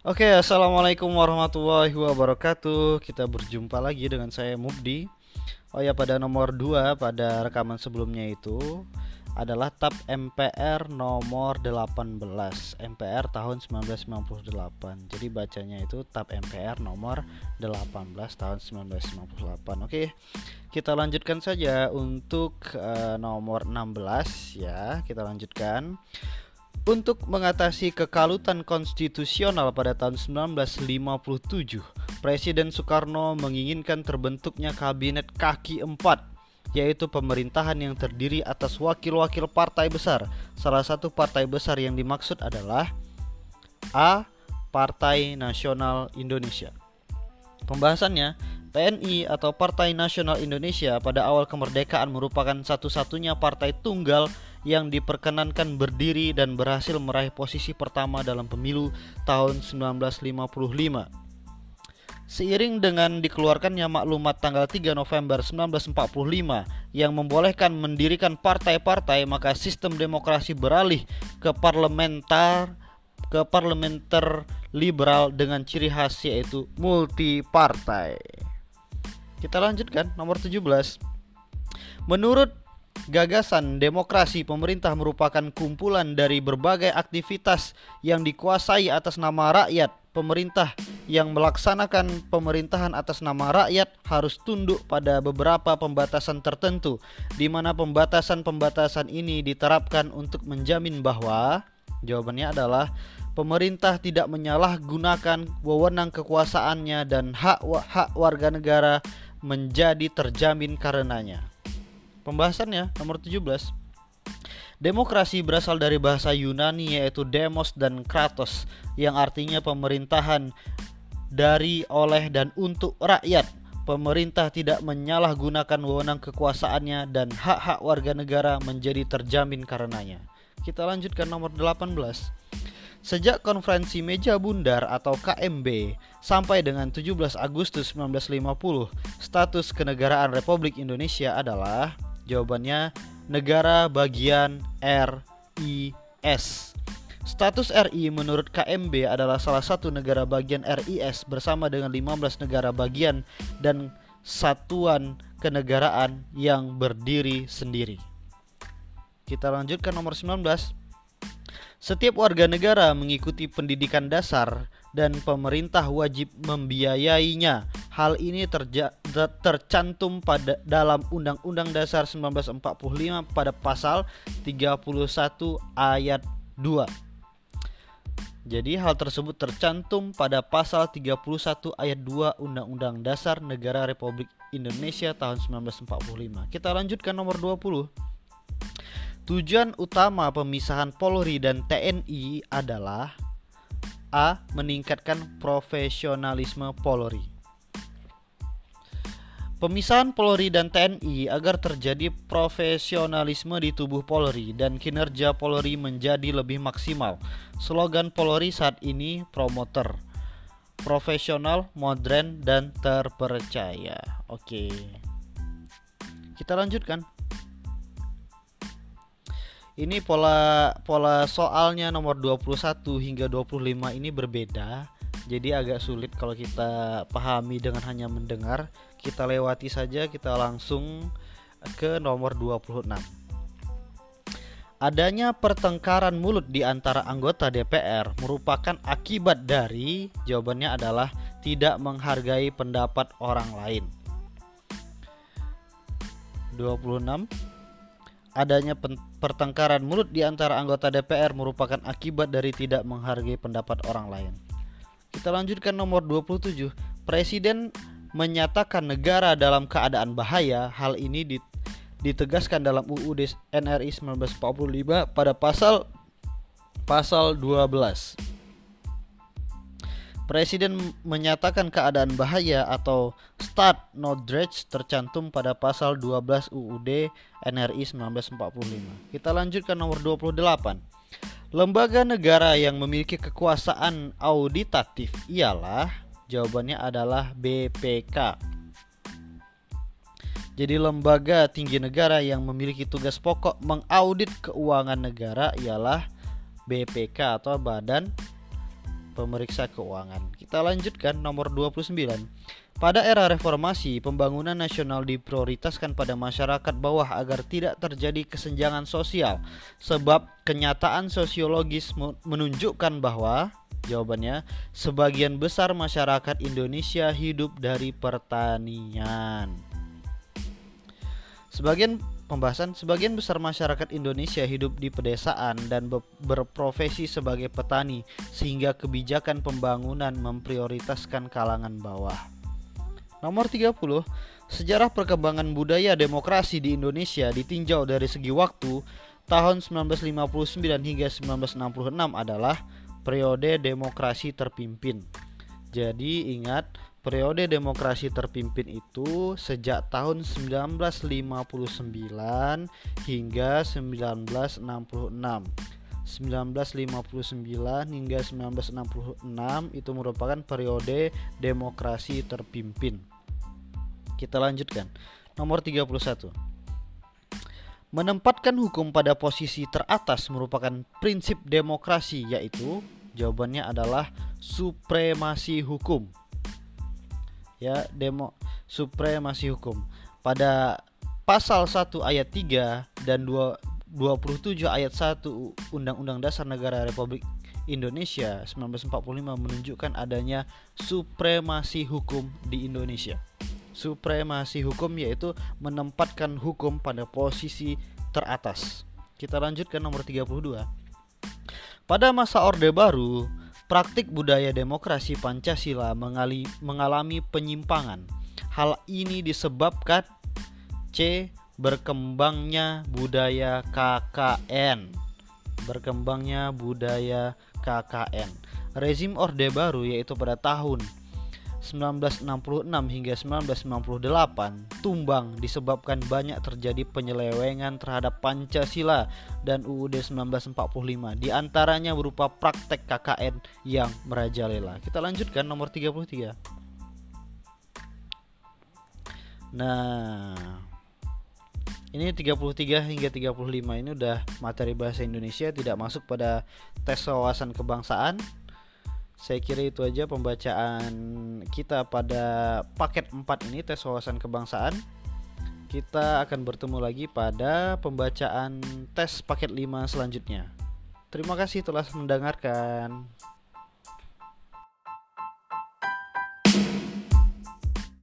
Oke, assalamualaikum warahmatullahi wabarakatuh. Kita berjumpa lagi dengan saya Mubdi. Oh ya, pada nomor 2 pada rekaman sebelumnya itu adalah TAP MPR nomor 18 MPR tahun 1998. Jadi bacanya itu TAP MPR nomor 18 tahun 1998. Oke. Kita lanjutkan saja untuk uh, nomor 16 ya. Kita lanjutkan. Untuk mengatasi kekalutan konstitusional pada tahun 1957, Presiden Soekarno menginginkan terbentuknya kabinet kaki empat, yaitu pemerintahan yang terdiri atas wakil-wakil partai besar. Salah satu partai besar yang dimaksud adalah A. Partai Nasional Indonesia. Pembahasannya, PNI atau Partai Nasional Indonesia pada awal kemerdekaan merupakan satu-satunya partai tunggal yang diperkenankan berdiri dan berhasil meraih posisi pertama dalam pemilu tahun 1955. Seiring dengan dikeluarkannya maklumat tanggal 3 November 1945 yang membolehkan mendirikan partai-partai, maka sistem demokrasi beralih ke parlementar ke parlementer liberal dengan ciri khas yaitu multi partai. Kita lanjutkan nomor 17. Menurut Gagasan demokrasi pemerintah merupakan kumpulan dari berbagai aktivitas yang dikuasai atas nama rakyat. Pemerintah yang melaksanakan pemerintahan atas nama rakyat harus tunduk pada beberapa pembatasan tertentu, di mana pembatasan-pembatasan ini diterapkan untuk menjamin bahwa jawabannya adalah pemerintah tidak menyalahgunakan wewenang kekuasaannya dan hak-hak warga negara menjadi terjamin karenanya. Pembahasannya nomor 17. Demokrasi berasal dari bahasa Yunani yaitu demos dan kratos yang artinya pemerintahan dari oleh dan untuk rakyat. Pemerintah tidak menyalahgunakan wewenang kekuasaannya dan hak-hak warga negara menjadi terjamin karenanya. Kita lanjutkan nomor 18. Sejak konferensi meja bundar atau KMB sampai dengan 17 Agustus 1950, status kenegaraan Republik Indonesia adalah Jawabannya negara bagian RIS. Status RI menurut KMB adalah salah satu negara bagian RIS bersama dengan 15 negara bagian dan satuan kenegaraan yang berdiri sendiri. Kita lanjutkan nomor 19. Setiap warga negara mengikuti pendidikan dasar dan pemerintah wajib membiayainya Hal ini terja tercantum pada dalam Undang-Undang Dasar 1945 pada pasal 31 ayat 2. Jadi hal tersebut tercantum pada pasal 31 ayat 2 Undang-Undang Dasar Negara Republik Indonesia tahun 1945. Kita lanjutkan nomor 20. Tujuan utama pemisahan Polri dan TNI adalah A. Meningkatkan profesionalisme Polri Pemisahan Polri dan TNI agar terjadi profesionalisme di tubuh Polri dan kinerja Polri menjadi lebih maksimal. Slogan Polri saat ini promoter, profesional, modern, dan terpercaya. Oke. Kita lanjutkan. Ini pola pola soalnya nomor 21 hingga 25 ini berbeda. Jadi agak sulit kalau kita pahami dengan hanya mendengar kita lewati saja kita langsung ke nomor 26 Adanya pertengkaran mulut di antara anggota DPR merupakan akibat dari jawabannya adalah tidak menghargai pendapat orang lain. 26 Adanya pertengkaran mulut di antara anggota DPR merupakan akibat dari tidak menghargai pendapat orang lain. Kita lanjutkan nomor 27. Presiden menyatakan negara dalam keadaan bahaya. Hal ini ditegaskan dalam UUD NRI 1945 pada pasal pasal 12. Presiden menyatakan keadaan bahaya atau state not dredge tercantum pada pasal 12 UUD NRI 1945. Kita lanjutkan nomor 28. Lembaga negara yang memiliki kekuasaan auditatif ialah Jawabannya adalah BPK. Jadi lembaga tinggi negara yang memiliki tugas pokok mengaudit keuangan negara ialah BPK atau Badan pemeriksa keuangan. Kita lanjutkan nomor 29. Pada era reformasi, pembangunan nasional diprioritaskan pada masyarakat bawah agar tidak terjadi kesenjangan sosial sebab kenyataan sosiologis menunjukkan bahwa jawabannya sebagian besar masyarakat Indonesia hidup dari pertanian. Sebagian pembahasan sebagian besar masyarakat Indonesia hidup di pedesaan dan berprofesi sebagai petani sehingga kebijakan pembangunan memprioritaskan kalangan bawah. Nomor 30, sejarah perkembangan budaya demokrasi di Indonesia ditinjau dari segi waktu tahun 1959 hingga 1966 adalah periode demokrasi terpimpin. Jadi ingat Periode demokrasi terpimpin itu sejak tahun 1959 hingga 1966. 1959 hingga 1966 itu merupakan periode demokrasi terpimpin. Kita lanjutkan. Nomor 31. Menempatkan hukum pada posisi teratas merupakan prinsip demokrasi yaitu jawabannya adalah supremasi hukum ya demo supremasi hukum pada pasal 1 ayat 3 dan 2 27 ayat 1 Undang-Undang Dasar Negara Republik Indonesia 1945 menunjukkan adanya supremasi hukum di Indonesia. Supremasi hukum yaitu menempatkan hukum pada posisi teratas. Kita lanjutkan nomor 32. Pada masa Orde Baru, Praktik budaya demokrasi Pancasila mengali, mengalami penyimpangan. Hal ini disebabkan C. Berkembangnya budaya KKN Berkembangnya budaya KKN Rezim Orde Baru yaitu pada tahun 1966 hingga 1998 tumbang disebabkan banyak terjadi penyelewengan terhadap Pancasila dan UUD 1945 di antaranya berupa praktek KKN yang merajalela. Kita lanjutkan nomor 33. Nah, ini 33 hingga 35 ini udah materi bahasa Indonesia tidak masuk pada tes wawasan kebangsaan saya kira itu aja pembacaan kita pada paket 4 ini tes wawasan kebangsaan. Kita akan bertemu lagi pada pembacaan tes paket 5 selanjutnya. Terima kasih telah mendengarkan.